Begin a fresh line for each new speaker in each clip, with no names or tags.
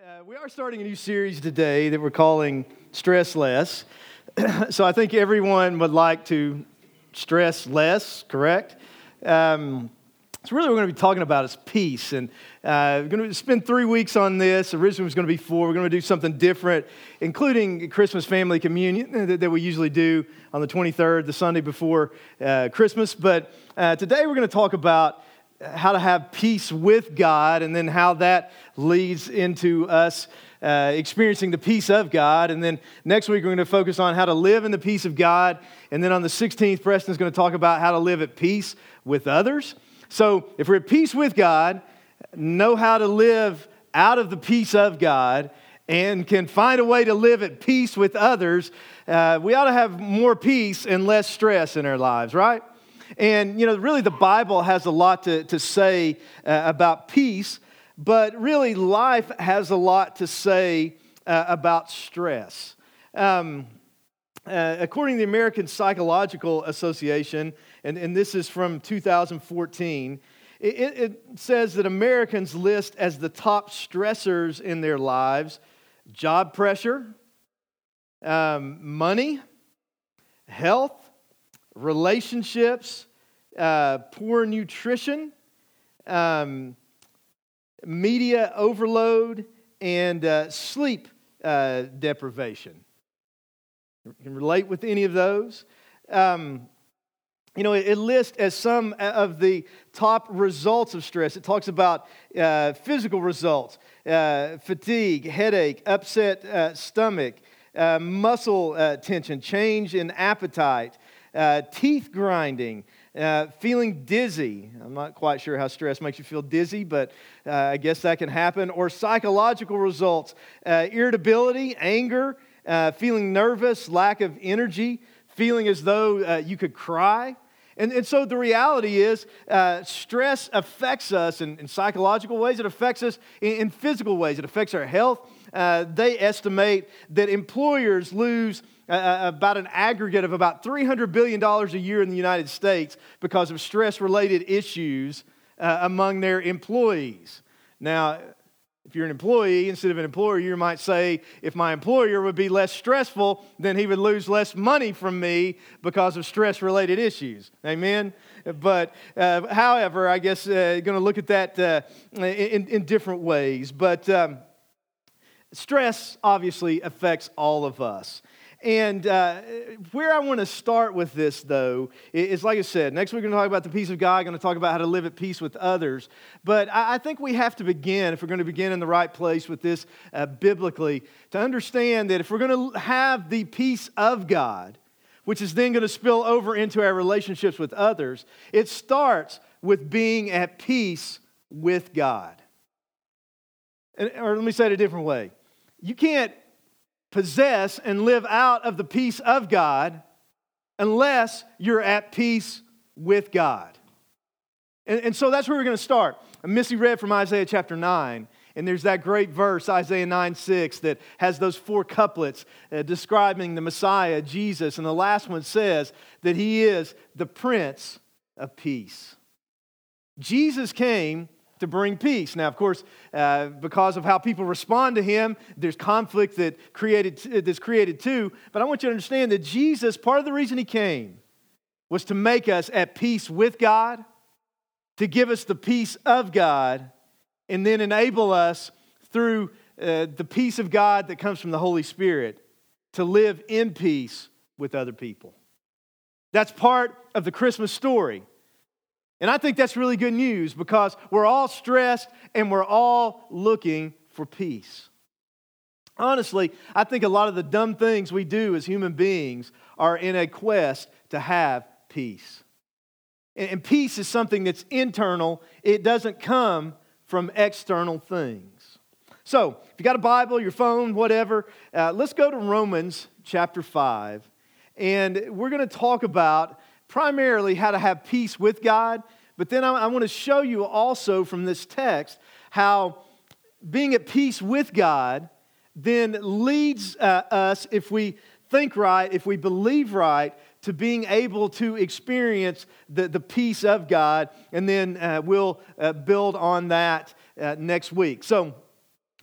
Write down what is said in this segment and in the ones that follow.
Uh, we are starting a new series today that we're calling Stress Less. so I think everyone would like to stress less, correct? Um, so really, what we're going to be talking about is peace, and uh, we're going to spend three weeks on this. Originally, it was going to be four. We're going to do something different, including Christmas family communion that, that we usually do on the 23rd, the Sunday before uh, Christmas. But uh, today, we're going to talk about how to have peace with God, and then how that leads into us uh, experiencing the peace of God. And then next week, we're going to focus on how to live in the peace of God. And then on the 16th, Preston's going to talk about how to live at peace with others. So if we're at peace with God, know how to live out of the peace of God, and can find a way to live at peace with others, uh, we ought to have more peace and less stress in our lives, right? And, you know, really the Bible has a lot to, to say uh, about peace, but really life has a lot to say uh, about stress. Um, uh, according to the American Psychological Association, and, and this is from 2014, it, it says that Americans list as the top stressors in their lives job pressure, um, money, health, relationships, uh, poor nutrition, um, media overload, and uh, sleep uh, deprivation. You can relate with any of those. Um, you know, it, lists as some of the top results of stress. It talks about uh, physical results, uh, fatigue, headache, upset uh, stomach, muscle tension, change in appetite, uh, teeth grinding, uh, feeling dizzy. I'm not quite sure how stress makes you feel dizzy, but uh, I guess that can happen. Or psychological results uh, irritability, anger, uh, feeling nervous, lack of energy, feeling as though you could cry. And, and so the reality is, uh, stress affects us in, in, psychological ways, it affects us in, in, physical ways, it affects our health. Uh, they estimate that employers lose uh, about an aggregate of about $300 billion a year in the United States because of stress related issues uh, among their employees. Now, if you're an employee instead of an employer, you might say, if my employer would be less stressful, then he would lose less money from me because of stress related issues. Amen? But, uh, however, I guess uh, going to look at that uh, in, in, different ways. But um, stress obviously affects all of us. And uh, where I want to start with this, though, is like I said, next week we're going to talk about the peace of God, going to talk about how to live at peace with others. But I, I think we have to begin, if we're going to begin in the right place with this uh, biblically, to understand that if we're going to have the peace of God, which is then going to spill over into our relationships with others, it starts with being at peace with God. And, or let me say it a different way. You can't possess and live out of the peace of God unless you're at peace with God. And, and so that's where we're going to start. Missy read from Isaiah chapter 9. And there's that great verse, Isaiah 9 6, that has those four couplets uh, describing the Messiah, Jesus. And the last one says that he is the Prince of Peace. Jesus came to bring peace. Now, of course, uh, because of how people respond to him, there's conflict that created, that's created too. But I want you to understand that Jesus, part of the reason he came was to make us at peace with God, to give us the peace of God, and then enable us through uh, the peace of God that comes from the Holy Spirit to live in peace with other people. That's part of the Christmas story. And I think that's really good news because we're all stressed and we're all looking for peace. Honestly, I think a lot of the dumb things we do as human beings are in a quest to have peace. And peace is something that's internal, it doesn't come from external things. So, if you got a Bible, your phone, whatever, uh, let's go to Romans chapter 5. And we're going to talk about primarily how to have peace with God, but then I, I want to show you also from this text how being at peace with God then leads uh, us, if we think right, if we believe right, to being able to experience the, the peace of God. And then uh, we'll uh, build on that uh, next week. So,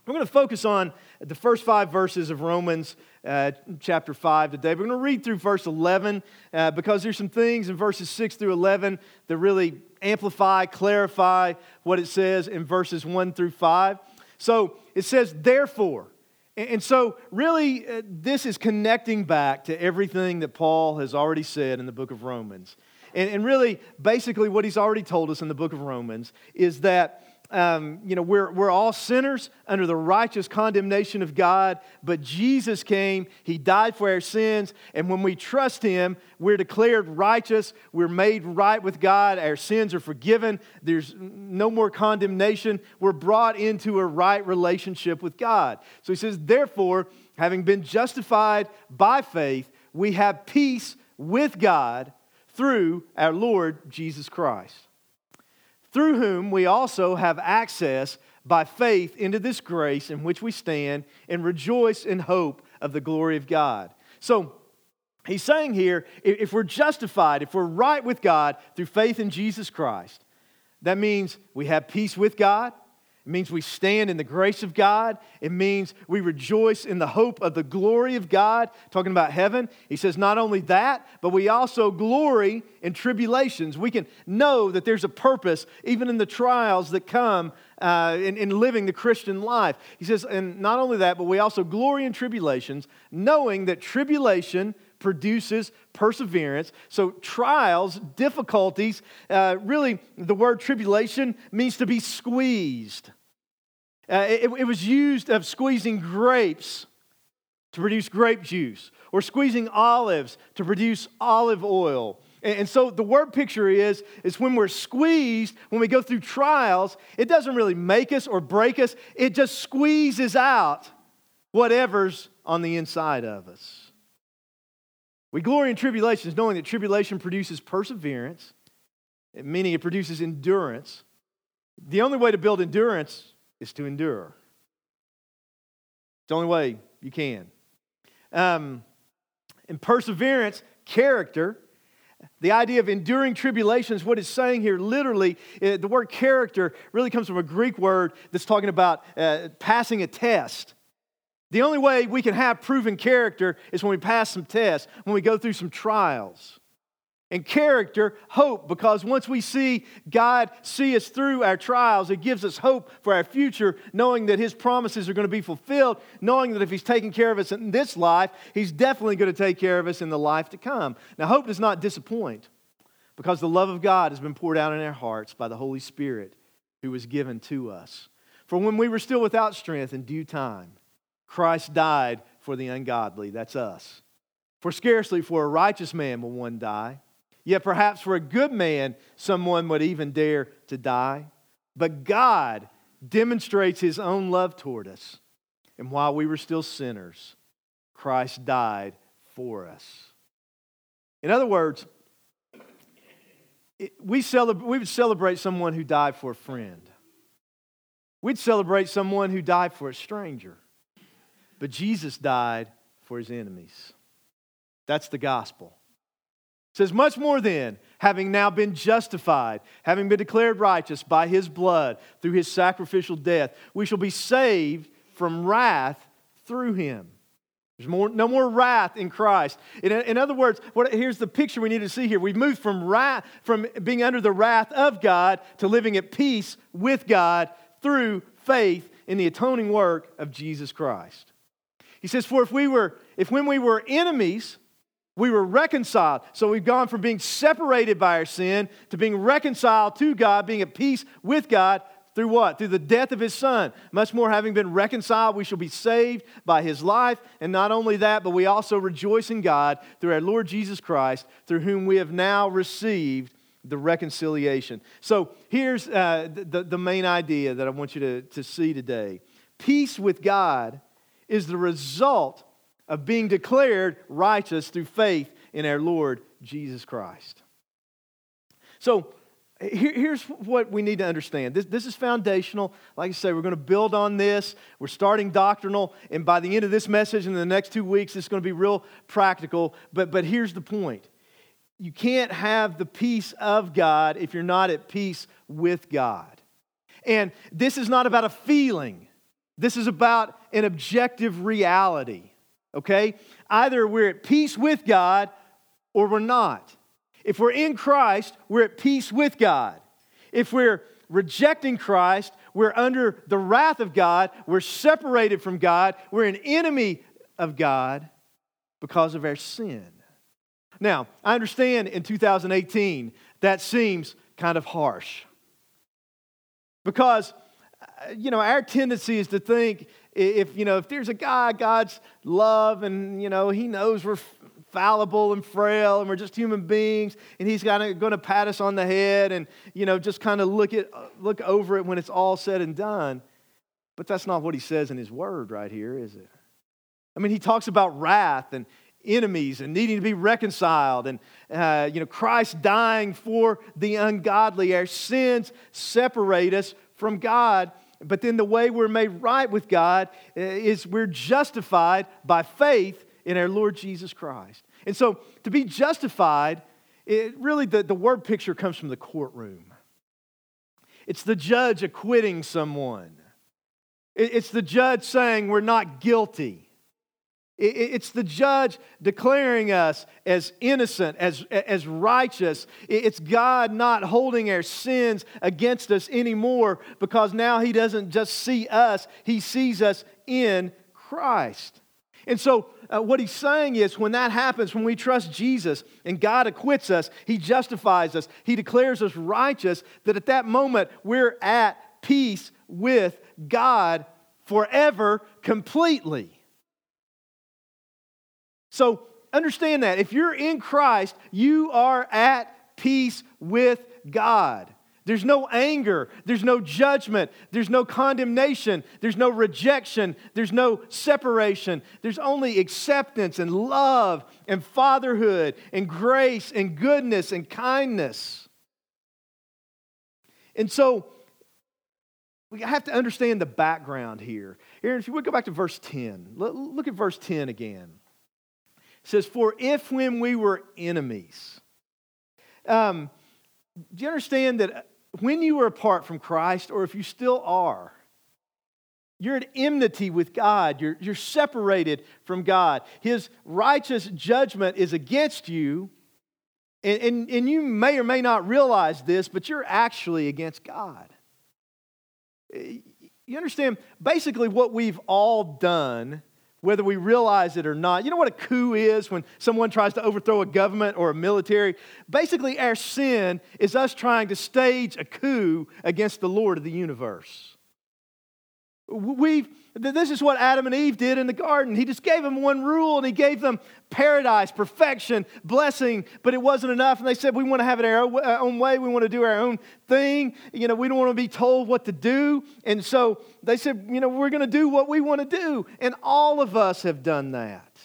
We're going to focus on the first five verses of Romans uh, chapter 5 today. We're going to read through verse 11 uh, because there's some things in verses 6 through 11 that really amplify, clarify what it says in verses 1 through 5. So it says, therefore. And so, really, uh, this is connecting back to everything that Paul has already said in the book of Romans. And, and really, basically, what he's already told us in the book of Romans is that um, you know, we're, we're all sinners under the righteous condemnation of God, but Jesus came, He died for our sins, and when we trust Him, we're declared righteous, we're made right with God, our sins are forgiven, there's no more condemnation, we're brought into a right relationship with God. So He says, therefore, having been justified by faith, we have peace with God through our Lord Jesus Christ through whom we also have access by faith into this grace in which we stand and rejoice in hope of the glory of God. So, he's saying here if we're justified, if we're right with God through faith in Jesus Christ, that means we have peace with God, it means we stand in the grace of God. It means we rejoice in the hope of the glory of God, talking about heaven. He says, not only that, but we also glory in tribulations. We can know that there's a purpose, even in the trials that come uh, in, in living the Christian life. He says, and not only that, but we also glory in tribulations, knowing that tribulation produces perseverance. So, trials, difficulties, uh, really, the word tribulation means to be squeezed. Uh, it, it was used of squeezing grapes to produce grape juice, or squeezing olives to produce olive oil. And, so the word picture is, is when we're squeezed, when we go through trials, it doesn't really make us or break us, it just squeezes out whatever's on the inside of us. We glory in tribulations, knowing that tribulation produces perseverance, meaning it produces endurance. The only way to build endurance is to endure. It's the only way you can. Um, and perseverance, character, the idea of enduring tribulations, what it's saying here literally, uh, the word character really comes from a Greek word that's talking about uh, passing a test. The only way we can have proven character is when we pass some tests, when we go through some trials and character, hope, because once we see God see us through our trials, it gives us hope for our future, knowing that His promises are going to be fulfilled, knowing that if He's taking care of us in this life, He's definitely going to take care of us in the life to come. Now, hope does not disappoint because the love of God has been poured out in our hearts by the Holy Spirit who was given to us. For when we were still without strength in due time, Christ died for the ungodly. That's us. For scarcely for a righteous man will one die Yet perhaps for a good man, someone would even dare to die. But God demonstrates his own love toward us. And while we were still sinners, Christ died for us. In other words, we, celebrate, we would celebrate someone who died for a friend. We'd celebrate someone who died for a stranger. But Jesus died for his enemies. That's the gospel says, Much more then, having now been justified, having been declared righteous by his blood through his sacrificial death, we shall be saved from wrath through him. There's more, no more wrath in Christ. In, in other words, what, here's the picture we need to see here. We've moved from, wrath, from being under the wrath of God to living at peace with God through faith in the atoning work of Jesus Christ. He says, For if we were, if when we were enemies, we were reconciled. So we've gone from being separated by our sin to being reconciled to God, being at peace with God through what? Through the death of his son. Much more, having been reconciled, we shall be saved by his life. And not only that, but we also rejoice in God through our Lord Jesus Christ, through whom we have now received the reconciliation. So here's uh, the, the main idea that I want you to, to see today peace with God is the result of being declared righteous through faith in our Lord Jesus Christ. So, here's what we need to understand this, this is foundational. Like I say, we're going to build on this. We're starting doctrinal, and by the end of this message in the next two weeks, it's going to be real practical. But, but here's the point you can't have the peace of God if you're not at peace with God. And this is not about a feeling. This is about an objective reality, okay? Either we're at peace with God or we're not. If we're in Christ, we're at peace with God. If we're rejecting Christ, we're under the wrath of God, we're separated from God, we're an enemy of God because of our sin. Now, I understand in 2018 that seems kind of harsh. Because, uh, you know, our tendency is to think if, you know, if there's a guy God's love and, you know, he knows we're fallible and frail and we're just human beings and he's kind of going to pat us on the head and, you know, just kind of look, at, look over it when it's all said and done. But that's not what he says in his word right here, is it? I mean, he talks about wrath and enemies and needing to be reconciled and uh, you know christ dying for the ungodly our sins separate us from god but then the way we're made right with god uh, is we're justified by faith in our lord jesus christ. And so to be justified it really the, the word picture comes from the courtroom. It's the judge acquitting someone. It's the judge saying we're not guilty it's the judge declaring us as innocent, as, as righteous. It's God not holding our sins against us anymore because now He doesn't just see us, He sees us in Christ. And so, uh, what He's saying is when that happens, when we trust Jesus and God acquits us, He justifies us, He declares us righteous, that at that moment we're at peace with God forever completely. So understand that. If you're in Christ, you are at peace with God. There's no anger. There's no judgment. There's no condemnation. There's no rejection. There's no separation. There's only acceptance and love and fatherhood and grace and goodness and kindness. And so we have to understand the background here. Aaron, if you would go back to verse 10, look at verse 10 again says, For if when we were enemies. Um, do you understand that when you were apart from Christ, or if you still are, you're at enmity with God. You're, you're separated from God. His righteous judgment is against you. And, and, and you may or may not realize this, but you're actually against God. You understand? Basically, what we've all done whether we realize it or not. You know what a coup is when someone tries to overthrow a government or a military? Basically, our sin is us trying to stage a coup against the Lord of the universe. We've, this is what Adam and Eve did in the garden. He just gave them one rule and he gave them paradise, perfection, blessing, but it wasn't enough. And they said, We want to have it our own way. We want to do our own thing. You know, we don't want to be told what to do. And so they said, You know, we're going to do what we want to do. And all of us have done that.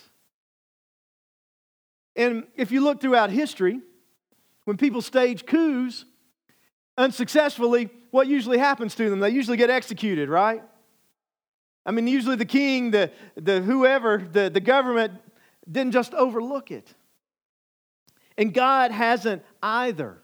And if you look throughout history, when people stage coups unsuccessfully, what usually happens to them? They usually get executed, right? I mean, usually the king, the, the whoever, the, the government didn't just overlook it. And God hasn't either.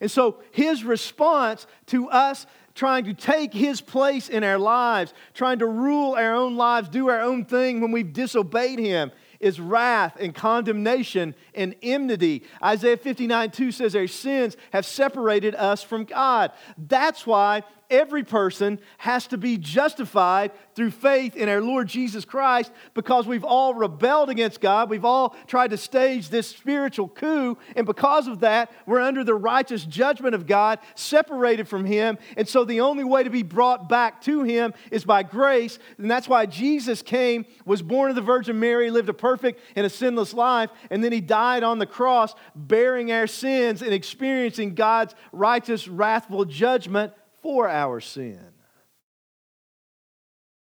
And so his response to us trying to take his place in our lives, trying to rule our own lives, do our own thing when we've disobeyed him, is wrath and condemnation and enmity. Isaiah 59 2 says, Our sins have separated us from God. That's why every person has to be justified through faith in our Lord Jesus Christ because we've all rebelled against God. We've all tried to stage this spiritual coup. And because of that, we're under the righteous judgment of God, separated from Him. And so the only way to be brought back to Him is by grace. And that's why Jesus came, was born of the Virgin Mary, lived a perfect and a sinless life. And then He died on the cross, bearing our sins and experiencing God's righteous, wrathful judgment for our sin.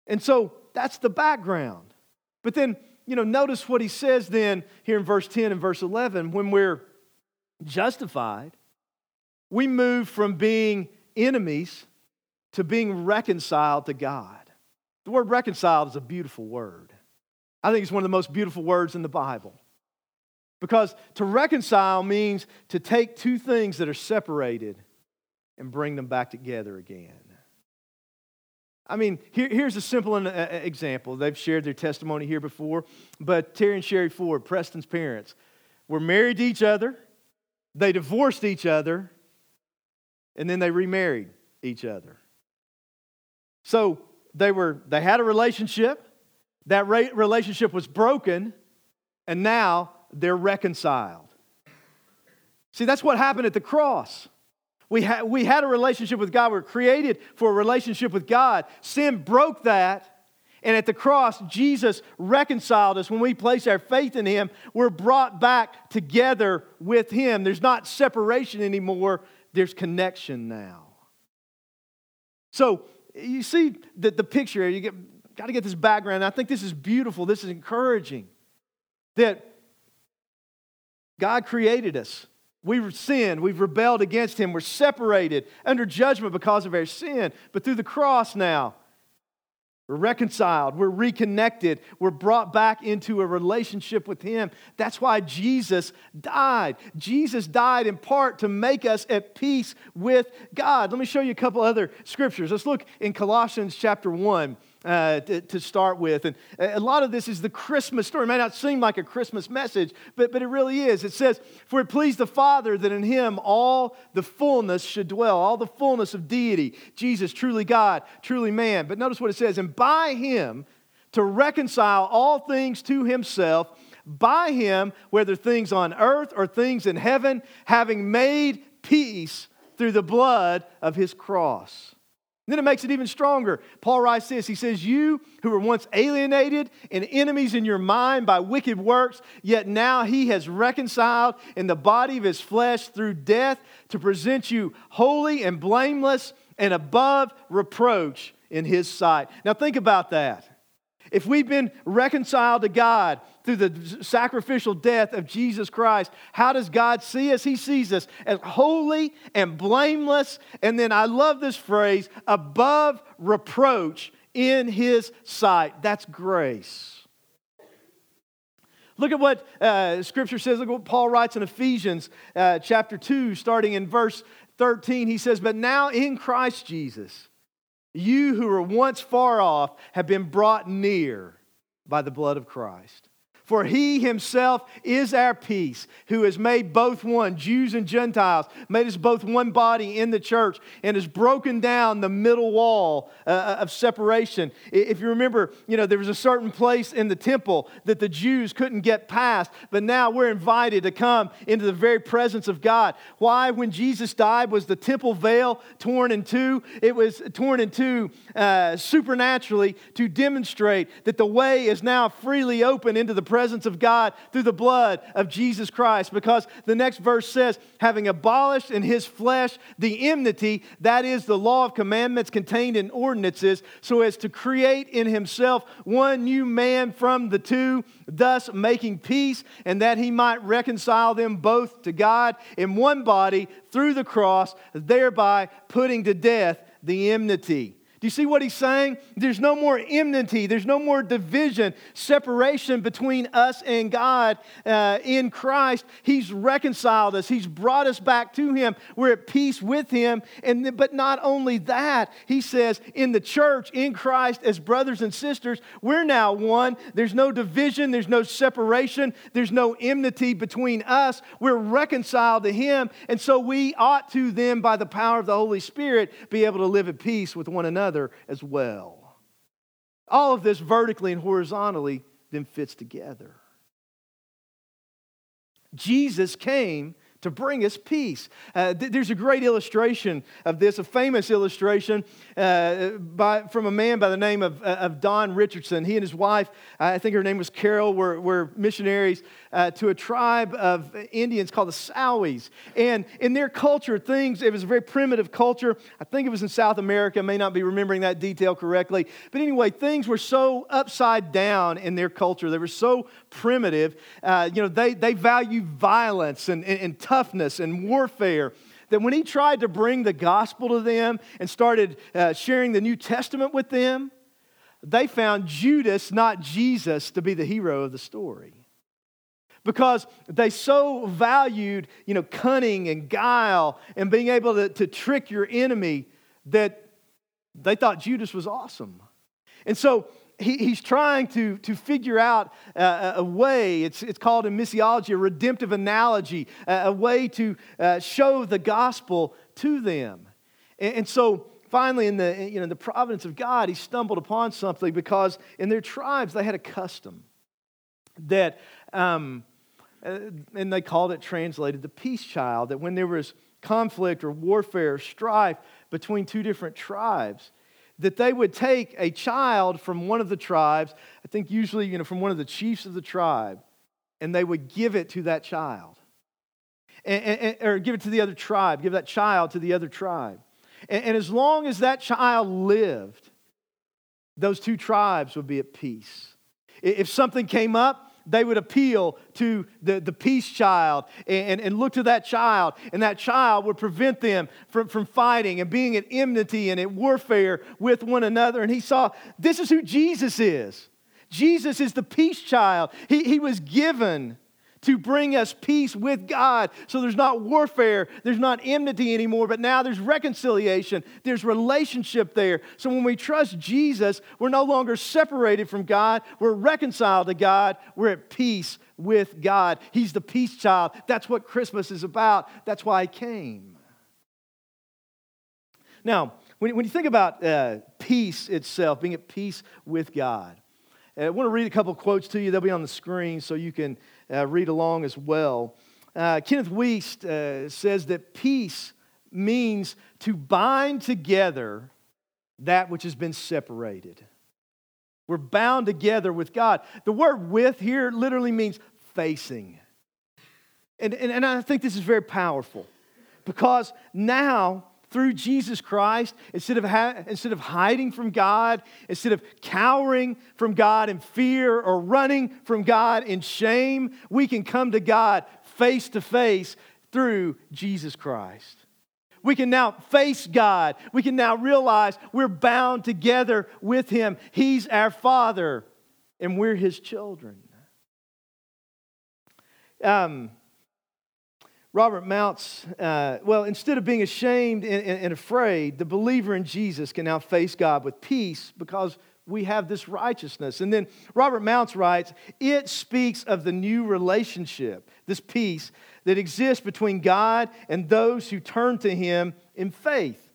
And so that's the background. But then, you know, notice what he says then here in verse 10 and verse 11. When we're justified, we move from being enemies to being reconciled to God. The word reconciled is a beautiful word. I think it's one of the most beautiful words in the Bible. Because to reconcile means to take two things that are separated and bring them back together again. I mean, here, here's a simple example. They've shared their testimony here before, but Terry and Sherry Ford, Preston's parents, were married to each other, they divorced each other, and then they remarried each other. So they were they had a relationship, that relationship was broken, and now they're reconciled. See, that's what happened at the cross. We, ha- we had a relationship with God. We are created for a relationship with God. Sin broke that. And at the cross, Jesus reconciled us. When we place our faith in Him, we're brought back together with Him. There's not separation anymore, there's connection now. So, you see the, the picture, you get, got to get this background. I think this is beautiful, this is encouraging that God created us. We've sinned. We've rebelled against Him. We're separated under judgment because of our sin. But through the cross now, we're reconciled. We're reconnected. We're brought back into a relationship with Him. That's why Jesus died. Jesus died in part to make us at peace with God. Let me show you a couple other scriptures. Let's look in Colossians chapter 1 uh, to, to, start with. And a lot of this is the Christmas story. It may not seem like a Christmas message, but, but it really is. It says, For it pleased the Father that in him all the fullness should dwell, all the fullness of deity. Jesus, truly God, truly man. But notice what it says, and by him to reconcile all things to himself, by him, whether things on earth or things in heaven, having made peace through the blood of his cross then it makes it even stronger. Paul writes this He says, You who were once alienated and enemies in your mind by wicked works, yet now he has reconciled in the body of his flesh through death to present you holy and blameless and above reproach in his sight. Now think about that. If we've been reconciled to God through the sacrificial death of Jesus Christ, how does God see us? He sees us as holy and blameless. And then I love this phrase above reproach in His sight. That's grace. Look at what uh, Scripture says. Look at what Paul writes in Ephesians uh, chapter 2, starting in verse 13. He says, But now in Christ Jesus, you who were once far off have been brought near by the blood of Christ. For he himself is our peace, who has made both one, Jews and Gentiles, made us both one body in the church, and has broken down the middle wall uh, uh, of separation. If you remember, you know, there was a certain place in the temple that the Jews couldn't get past, but now we're invited to come into the very presence of God. Why? When Jesus died, was the temple veil torn in two? It was torn in two uh, supernaturally to demonstrate that the way is now freely open into the presence presence of God through the blood of Jesus Christ. Because the next verse says, having abolished in his flesh the enmity, that is the law of commandments contained in ordinances, so as to create in himself one new man from the two, thus making peace, and that he might reconcile them both to God in one body through the cross, thereby putting to death the enmity. Do you see what he's saying? There's no more enmity, there's no more division, separation between us and God uh, in Christ. He's reconciled us, He's brought us back to Him. We're at peace with Him. And, but not only that, He says, in the church, in Christ, as brothers and sisters, we're now one. There's no division, there's no separation, there's no enmity between us. We're reconciled to Him. And so we ought to then, by the power of the Holy Spirit, be able to live at peace with one another as well. All of this vertically and horizontally then fits together. Jesus came to bring us peace. Uh, th- there's a great illustration of this, a famous illustration uh, by, from a man by the name of, uh, of Don Richardson. He and his wife, I think her name was Carol, were, were missionaries uh, to a tribe of Indians called the Sawis. And in their culture, things, it was a very primitive culture. I think it was in South America, I may not be remembering that detail correctly. But anyway, things were so upside down in their culture. They were so primitive. Uh, you know, they, they value violence and, and, and toughness and warfare that when he tried to bring the gospel to them and started uh, sharing the New Testament with them, they found Judas, not Jesus, to be the hero of the story. Because they so valued, you know, cunning and guile and being able to, to trick your enemy that They thought Judas was awesome. And so he, he's trying to, to figure out a, a, way, it's, it's called in missiology a redemptive analogy, a, a way to uh, show the gospel to them. And, and, so finally, in the, you know, the providence of God, he stumbled upon something because in their tribes they had a custom that, um, uh, and they called it translated the peace child, that when there was conflict or warfare or strife between two different tribes, that they would take a child from one of the tribes, I think usually you know, from one of the chiefs of the tribe, and they would give it to that child. And, and, or give it to the other tribe, give that child to the other tribe. And, and as long as that child lived, those two tribes would be at peace. If something came up, they would appeal to the, the peace child and, and look to that child, and that child would prevent them from, from fighting and being at enmity and at warfare with one another. And he saw this is who Jesus is. Jesus is the peace child. He, he was given to bring us peace with God. So there's not warfare, there's not enmity anymore, but now there's reconciliation, there's relationship there. So when we trust Jesus, we're no longer separated from God, we're reconciled to God, we're at peace with God. He's the peace child. That's what Christmas is about, that's why I came. Now, when, when you think about uh, peace itself, being at peace with God, uh, I want to read a couple quotes to you. They'll be on the screen so you can read along as well. Uh, Kenneth Wuest uh, says that peace means to bind together that which has been separated. We're bound together with God. The word with here literally means facing. And, and, and I think this is very powerful because now through Jesus Christ, instead of, ha- instead of hiding from God, instead of cowering from God in fear or running from God in shame, we can come to God face to face through Jesus Christ. We can now face God. We can now realize we're bound together with Him. He's our Father, and we're His children. Um, Robert Mounce, uh, well, instead of being ashamed and, and, and afraid, the believer in Jesus can now face God with peace because we have this righteousness. And then Robert Mounce writes, it speaks of the new relationship, this peace that exists between God and those who turn to Him in faith.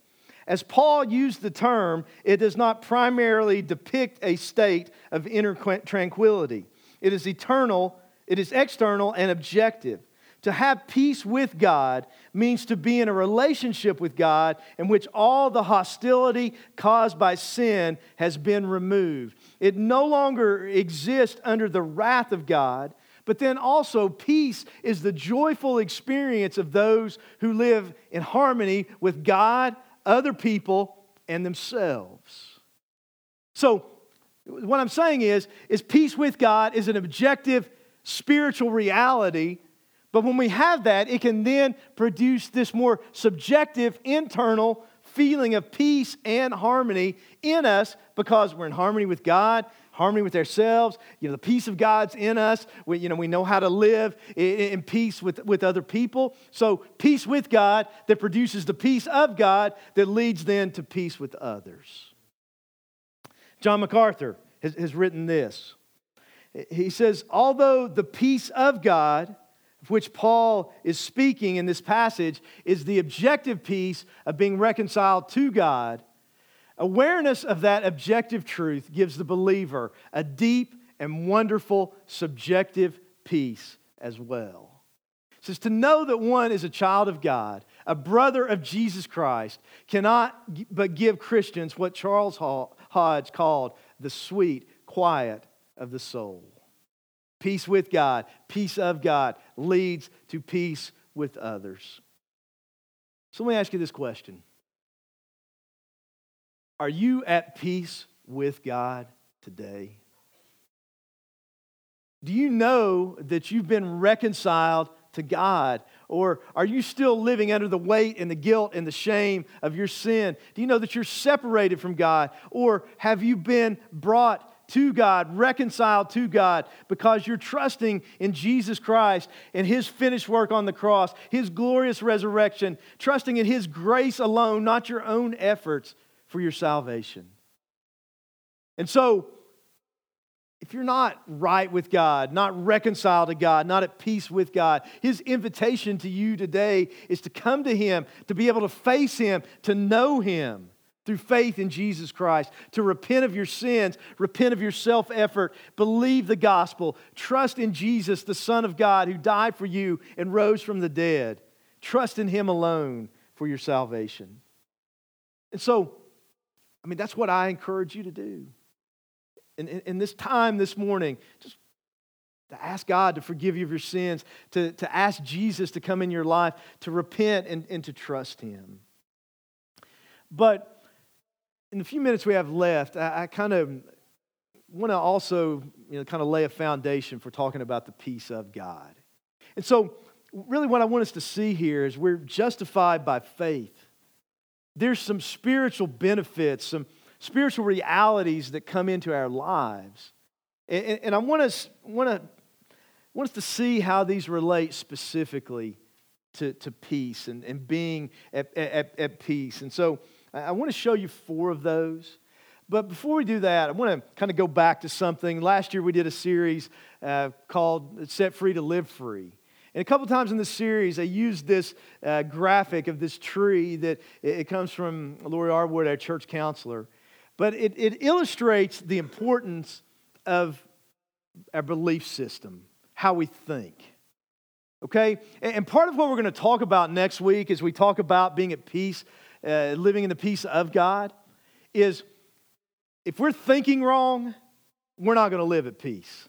As Paul used the term, it does not primarily depict a state of inner tranquility. It is eternal, it is external and objective. To have peace with God means to be in a relationship with God in which all the hostility caused by sin has been removed. It no longer exists under the wrath of God, but then also peace is the joyful experience of those who live in harmony with God, other people, and themselves. So, what I'm saying is, is peace with God is an objective spiritual reality but when we have that, it can then produce this more subjective, internal feeling of peace and harmony in us because we're in harmony with God, harmony with ourselves. You know, the peace of God's in us. We, you know, we know how to live in, in peace with, with other people. So, peace with God that produces the peace of God that leads then to peace with others. John MacArthur has, has written this. He says, although the peace of God which Paul is speaking in this passage is the objective peace of being reconciled to God. Awareness of that objective truth gives the believer a deep and wonderful subjective peace as well. It says to know that one is a child of God, a brother of Jesus Christ, cannot but give Christians what Charles Hodge called the sweet quiet of the soul. Peace with God, peace of God leads to peace with others. So let me ask you this question Are you at peace with God today? Do you know that you've been reconciled to God? Or are you still living under the weight and the guilt and the shame of your sin? Do you know that you're separated from God? Or have you been brought to God, reconciled to God, because you're trusting in Jesus Christ and His finished work on the cross, His glorious resurrection, trusting in His grace alone, not your own efforts for your salvation. And so, if you're not right with God, not reconciled to God, not at peace with God, His invitation to you today is to come to Him, to be able to face Him, to know Him through faith in Jesus Christ, to repent of your sins, repent of your self effort, believe the gospel, trust in Jesus, the Son of God, who died for you and rose from the dead. Trust in Him alone for your salvation. And so, I mean, that's what I encourage you to do in, in, in this time this morning, just to ask God to forgive you of your sins, to, to ask Jesus to come in your life, to repent and, and to trust Him. But in the few minutes we have left, I, I kind of want to also you know, kind of lay a foundation for talking about the peace of God. And so, really, what I want us to see here is we're justified by faith. There's some spiritual benefits, some spiritual realities that come into our lives. And, and I want us, want, to, want us to see how these relate specifically to, to peace and, and being at, at, at peace. And so I want to show you four of those. But before we do that, I want to kind of go back to something. Last year we did a series uh, called Set Free to Live Free. And a couple times in the series, I used this uh, graphic of this tree that it, comes from Lori Arwood, our church counselor. But it, it illustrates the importance of our belief system, how we think. Okay? And part of what we're going to talk about next week as we talk about being at peace, uh, living in the peace of God, is if we're thinking wrong, we're not going to live at peace.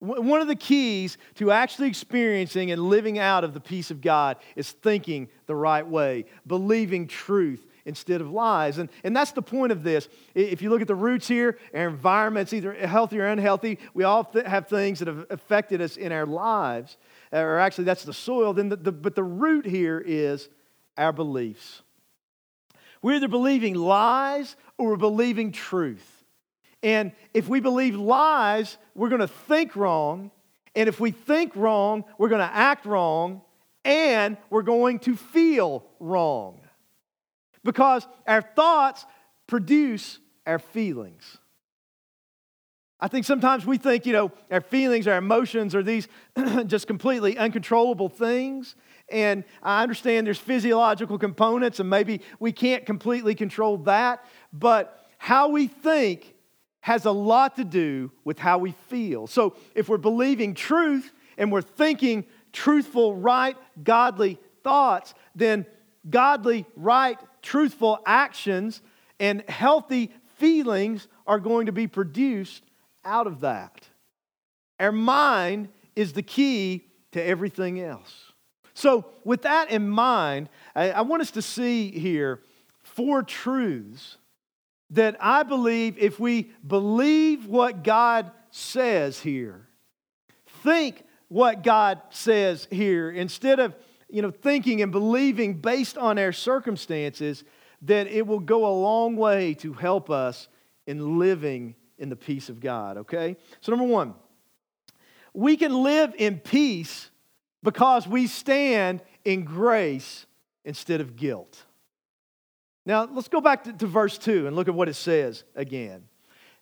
One of the keys to actually experiencing and living out of the peace of God is thinking the right way, believing truth, instead of lies. And, and that's the point of this. If you look at the roots here, our environment's either healthy or unhealthy. We all have things that have affected us in our lives, or actually, that's the soil. Then the, the, but the root here is our beliefs. We're either believing lies or we're believing truth. And if we believe lies, we're going to think wrong. And if we think wrong, we're going to act wrong. And we're going to feel wrong because our thoughts produce our feelings. I think sometimes we think, you know, our feelings, our emotions are these just completely uncontrollable things. And I understand there's physiological components, and maybe we can't completely control that. But how we think has a lot to do with how we feel. So if we're believing truth and we're thinking truthful, right, godly thoughts, then godly, right, truthful actions and healthy feelings are going to be produced out of that. Our mind is the key to everything else. So, with that in mind, I, I want us to see here four truths that I believe if we believe what God says here, think what God says here, instead of you know, thinking and believing based on our circumstances, that it will go a long way to help us in living in the peace of God, okay? So, number one, we can live in peace because we stand in grace instead of guilt. Now, let's go back to, to verse 2 and look at what it says again.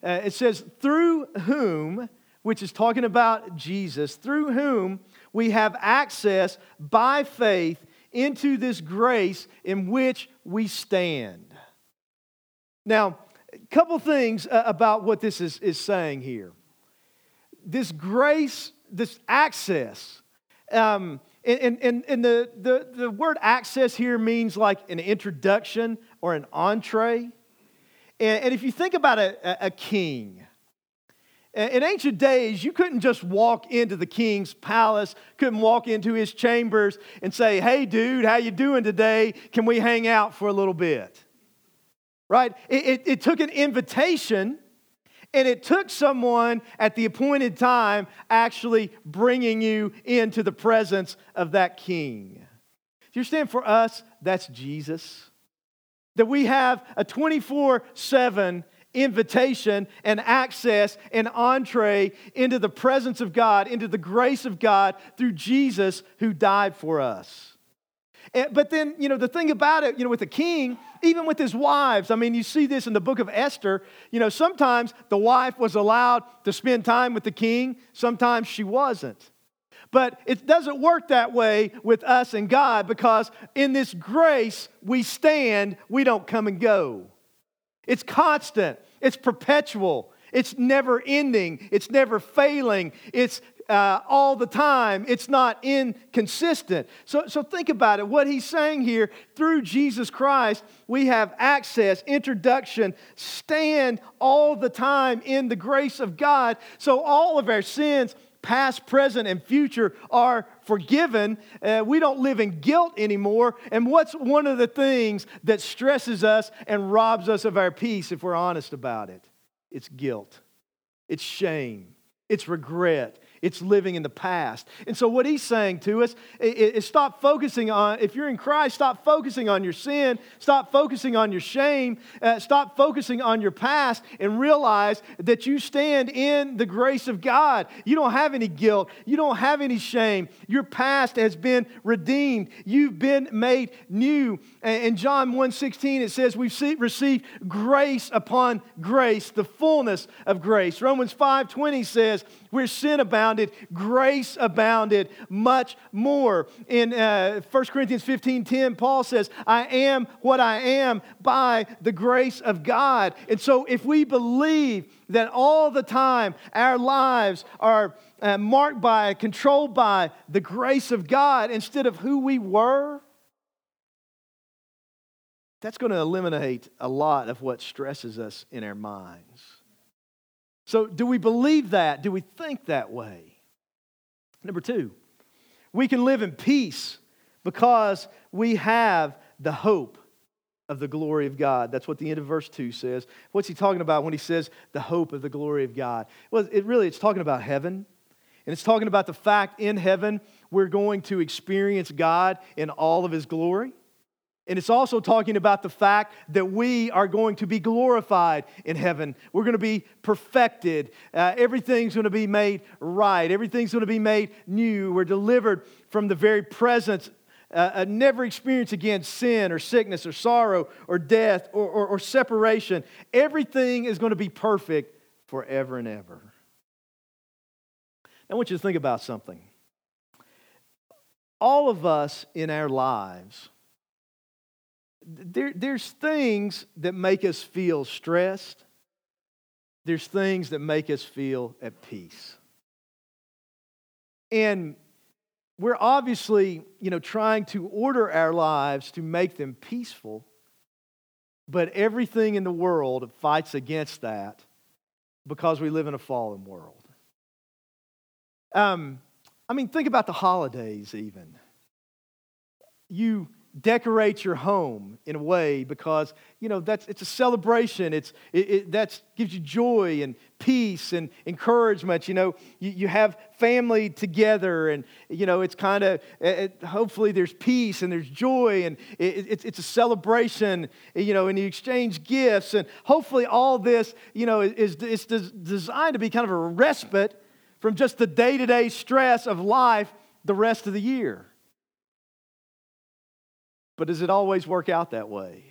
Uh, it says, Through whom, which is talking about Jesus, through whom we have access by faith into this grace in which we stand. Now, a couple things uh, about what this is, is saying here. This grace, this access, um, and, and, and the, the, the word access here means like an introduction or an entree. And, and if you think about a, a king, in ancient days, you couldn't just walk into the king's palace, couldn't walk into his chambers and say, "Hey, dude, how you doing today? Can we hang out for a little bit?" Right? It, it, it took an invitation, and it took someone at the appointed time actually bringing you into the presence of that king. Do you understand? For us, that's Jesus. That we have a 24 7 invitation and access and entree into the presence of God, into the grace of God through Jesus who died for us. But then, you know, the thing about it, you know, with the king, even with his wives, I mean, you see this in the book of Esther, you know, sometimes the wife was allowed to spend time with the king, sometimes she wasn't. But it doesn't work that way with us and God because in this grace we stand, we don't come and go. It's constant, it's perpetual, it's never ending, it's never failing, it's uh, all the time. It's not inconsistent. So, so think about it. What he's saying here through Jesus Christ, we have access, introduction, stand all the time in the grace of God. So all of our sins, past, present, and future, are forgiven. Uh, we don't live in guilt anymore. And what's one of the things that stresses us and robs us of our peace if we're honest about it? It's guilt, it's shame, it's regret, it's living in the past. And so, what he's saying to us is stop focusing on, if you're in Christ, stop focusing on your sin, stop focusing on your shame, uh, stop focusing on your past, and realize that you stand in the grace of God. You don't have any guilt, you don't have any shame. Your past has been redeemed, you've been made new. And in John 1:16, it says, We've received grace upon grace, the fullness of grace. Romans 5:20 says, Where sin abounded, grace abounded much more. In uh, 1 Corinthians 15 10, Paul says, I am what I am by the grace of God. And so if we believe that all the time our lives are uh, marked by, controlled by the grace of God instead of who we were, that's going to eliminate a lot of what stresses us in our minds. So, do we believe that? Do we think that way? Number two, we can live in peace because we have the hope of the glory of God. That's what the end of verse 2 says. What's he talking about when he says the hope of the glory of God? Well, it really it's talking about heaven. And it's talking about the fact in heaven we're going to experience God in all of his glory. And it's also talking about the fact that we are going to be glorified in heaven. We're going to be perfected. Uh, everything's going to be made right. Everything's going to be made new. We're delivered from the very presence, uh, uh, never experience again sin or sickness or sorrow or death or, or, or separation. Everything is going to be perfect forever and ever. I want you to think about something. All of us in our lives, there, there's things that make us feel stressed. There's things that make us feel at peace. And we're obviously, you know, trying to order our lives to make them peaceful, but everything in the world fights against that because we live in a fallen world. Um, I mean, think about the holidays, even. You decorate your home in a way because you know that's it's a celebration. It's it, it gives you joy and peace and encouragement. You know you, you have family together and you know it's kind of it, hopefully there's peace and there's joy and it, it's, it's a celebration you know and you exchange gifts. And hopefully all this you know is, is designed to be kind of a respite from just the day-to-day stress of life the rest of the year but does it always work out that way?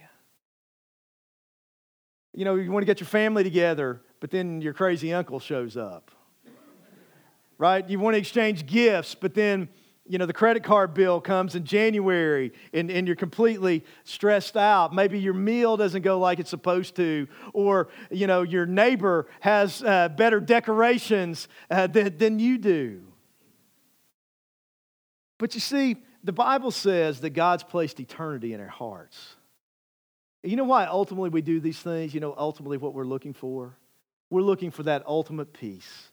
You know, you want to get your family together, but then your crazy uncle shows up. right? You want to exchange gifts, but then, you know, the credit card bill comes in January and, and you're completely stressed out. Maybe your meal doesn't go like it's supposed to, or, you know, your neighbor has uh, better decorations uh, than, than you do. But you see, the Bible says that God's placed eternity in our hearts. You know why ultimately we do these things? You know, ultimately what we're looking for? We're looking for that ultimate peace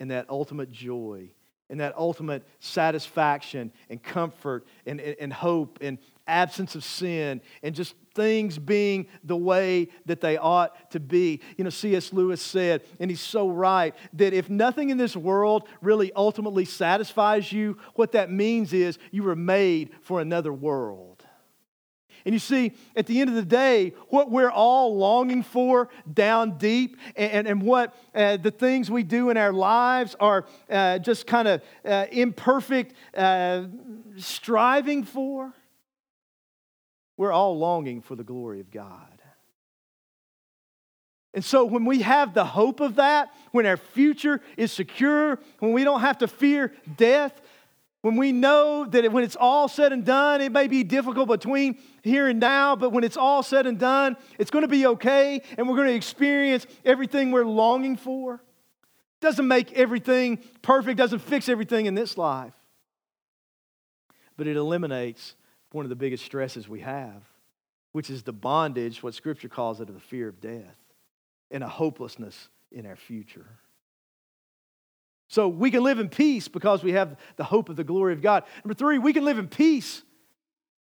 and that ultimate joy and that ultimate satisfaction and comfort and, and, and, hope and absence of sin and just things being the way that they ought to be. You know, C.S. Lewis said, and he's so right, that if nothing in this world really ultimately satisfies you, what that means is you were made for another world. And you see, at the end of the day, what we're all longing for down deep and, and, and what uh, the things we do in our lives are uh, just kind of uh, imperfect uh, striving for, we're all longing for the glory of God. And so, when we have the hope of that, when our future is secure, when we don't have to fear death, when we know that when it's all said and done, it may be difficult between here and now, but when it's all said and done, it's going to be okay and we're going to experience everything we're longing for. Doesn't make everything perfect, doesn't fix everything in this life, but it eliminates one of the biggest stresses we have, which is the bondage, what Scripture calls it, of the fear of death and a hopelessness in our future. So we can live in peace because we have the hope of the glory of God. Number three, we can live in peace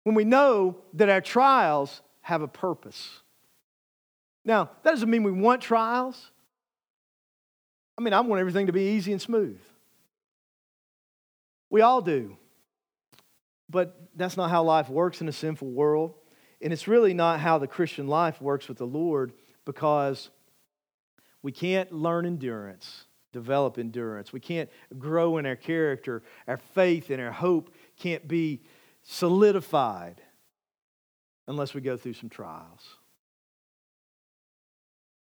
when we know that our trials have a purpose. Now, that doesn't mean we want trials. I mean, I want everything to be easy and smooth. We all do. But that's not how life works in a sinful world. And it's really not how the Christian life works with the Lord because we can't learn endurance develop endurance. We can't grow in our character. Our faith and our hope can't be solidified unless we go through some trials.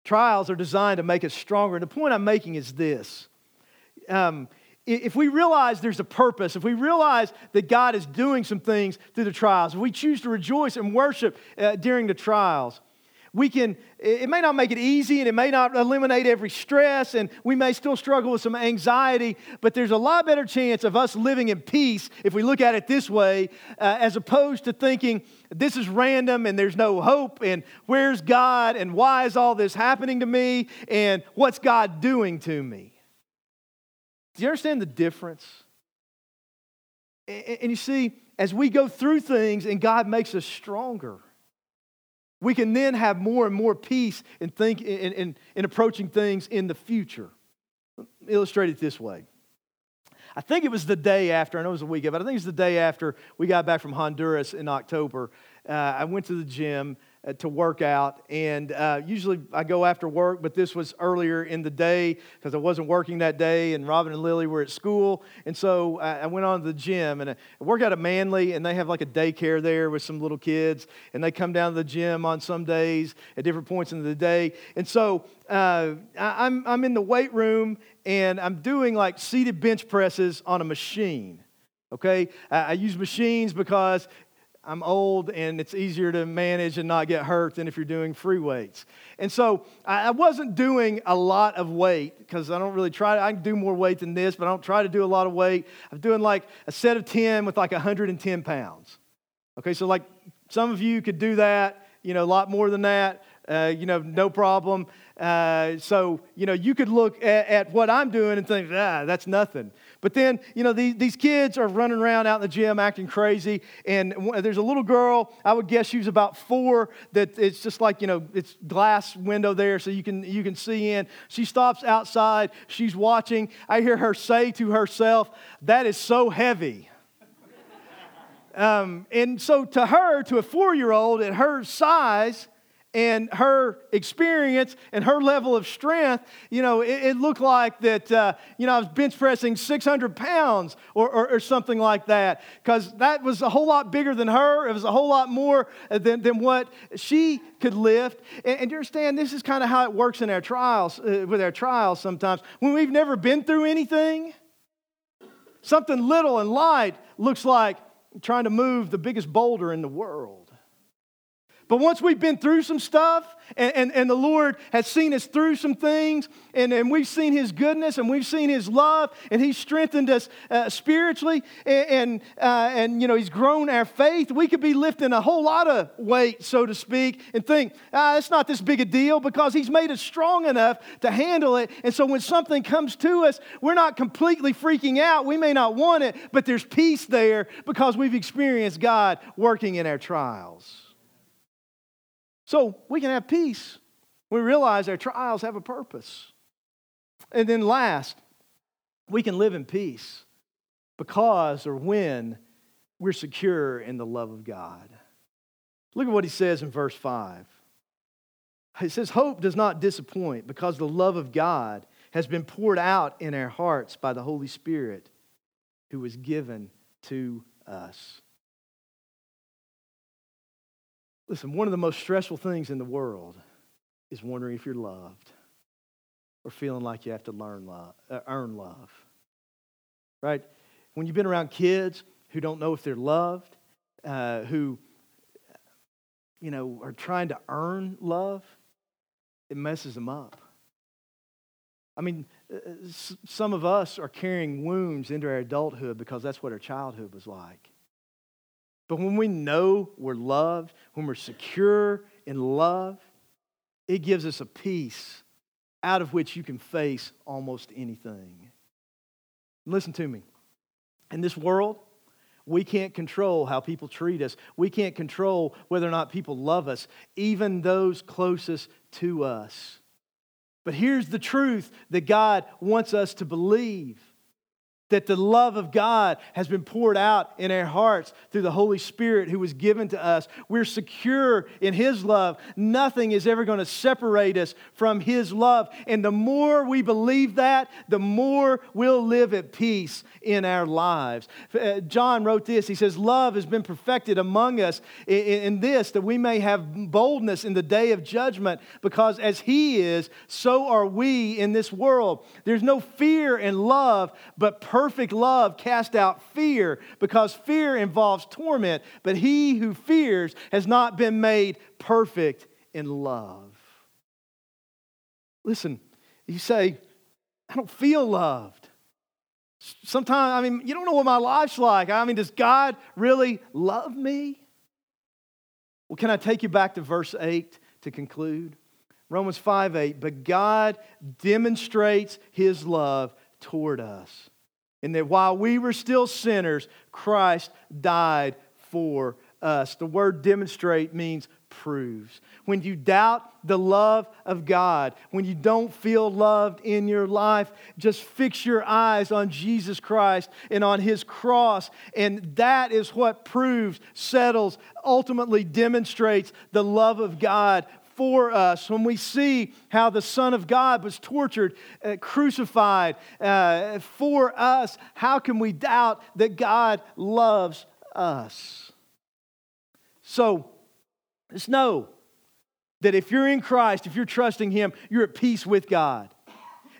Trials are designed to make us stronger. And the point I'm making is this. Um, if we realize there's a purpose, if we realize that God is doing some things through the trials, if we choose to rejoice and worship uh, during the trials, we can, it may not make it easy and it may not eliminate every stress, and we may still struggle with some anxiety, but there's a lot better chance of us living in peace if we look at it this way, uh, as opposed to thinking this is random and there's no hope, and where's God, and why is all this happening to me, and what's God doing to me. Do you understand the difference? And you see, as we go through things and God makes us stronger, we can then have more and more peace in, think, in, in, in approaching things in the future. Illustrate it this way. I think it was the day after, I know it was a week, but I think it was the day after we got back from Honduras in October. Uh, I went to the gym uh, to work out. And uh, usually I go after work, but this was earlier in the day because I wasn't working that day, and Robin and Lily were at school. And so I, I went on to the gym, and I work out at Manly, and they have like a daycare there with some little kids, and they come down to the gym on some days at different points in the day. And so uh, I'm, I'm in the weight room, and I'm doing like seated bench presses on a machine. Okay, I use machines because I'm old and it's easier to manage and not get hurt than if you're doing free weights. And so I wasn't doing a lot of weight because I don't really try to, I can do more weight than this, but I don't try to do a lot of weight. I'm doing like a set of 10 with like 110 pounds. Okay, so like some of you could do that, you know, a lot more than that, uh, you know, no problem. Uh, so, you know, you could look at, at, what I'm doing and think, ah, that's nothing. But then, you know, these, these kids are running around out in the gym acting crazy. And there's a little girl, I would guess she was about four, that it's just like, you know, it's glass window there so you can, you can see in. She stops outside, she's watching. I hear her say to herself, that is so heavy. um, and so to her, to a four year old at her size, and her experience and her level of strength, you know, it, it looked like that, uh, you know, I was bench pressing 600 pounds or, or, or something like that, because that was a whole lot bigger than her. It was a whole lot more than, than what she could lift. And, and you understand, this is kind of how it works in our trials, uh, with our trials sometimes. When we've never been through anything, something little and light looks like trying to move the biggest boulder in the world. But once we've been through some stuff and, and, and, the Lord has seen us through some things and, and we've seen His goodness and we've seen His love and He's strengthened us uh, spiritually and, and, uh, and, you know, He's grown our faith, we could be lifting a whole lot of weight, so to speak, and think, ah, it's not this big a deal because He's made us strong enough to handle it. And so when something comes to us, we're not completely freaking out. We may not want it, but there's peace there because we've experienced God working in our trials. So we can have peace. We realize our trials have a purpose. And then last, we can live in peace because or when we're secure in the love of God. Look at what he says in verse 5. He says, Hope does not disappoint because the love of God has been poured out in our hearts by the Holy Spirit who was given to us. Listen, one of the most stressful things in the world is wondering if you're loved or feeling like you have to learn love, uh, earn love. Right? When you've been around kids who don't know if they're loved, uh, who, you know, are trying to earn love, it messes them up. I mean, uh, some of us are carrying wounds into our adulthood because that's what our childhood was like. But when we know we're loved, when we're secure in love, it gives us a peace out of which you can face almost anything. Listen to me. In this world, we can't control how people treat us. We can't control whether or not people love us, even those closest to us. But here's the truth that God wants us to believe that the love of God has been poured out in our hearts through the Holy Spirit who was given to us. We're secure in His love. Nothing is ever going to separate us from His love. And the more we believe that, the more we'll live at peace in our lives. Uh, John wrote this He says, Love has been perfected among us in this, that we may have boldness in the day of judgment, because as He is, so are we in this world. There's no fear in love, but perfect love cast out fear because fear involves torment, but he who fears has not been made perfect in love. Listen, you say, I don't feel loved. Sometimes, I mean, you don't know what my life's like. I mean, does God really love me? Well, can I take you back to verse 8 to conclude? Romans 5 8, but God demonstrates his love toward us and that while we were still sinners, Christ died for us. The word demonstrate means proves. When you doubt the love of God, when you don't feel loved in your life, just fix your eyes on Jesus Christ and on his cross. And that is what proves, settles, ultimately demonstrates the love of God for us, when we see how the Son of God was tortured, uh, crucified uh, for us, how can we doubt that God loves us? So, just know that if you're in Christ, if you're trusting Him, you're at peace with God.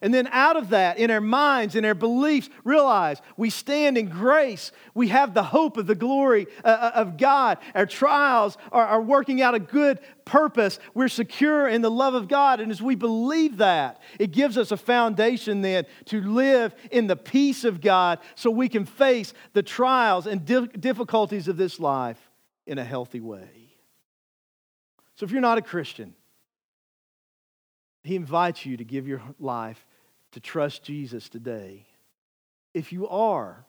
And then out of that, in our minds, in our beliefs, realize we stand in grace. We have the hope of the glory uh, uh, of God. Our trials are, are working out a good purpose. We're secure in the love of God. And as we believe that, it gives us a foundation then to live in the peace of God so we can face the trials and difficulties of this life in a healthy way. So if you're not a Christian, he invites you to give your life to trust Jesus today. If you are,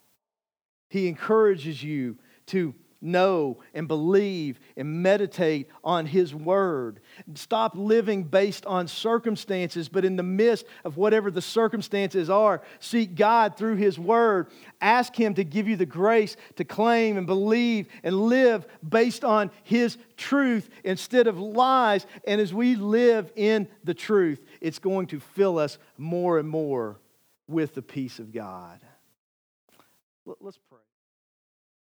He encourages you to know and believe and meditate on His Word. Stop living based on circumstances, but in the midst of whatever the circumstances are, seek God through His Word. Ask Him to give you the grace to claim and believe and live based on His truth instead of lies. And as we live in the truth, it's going to fill us more and more with the peace of God. Let's pray.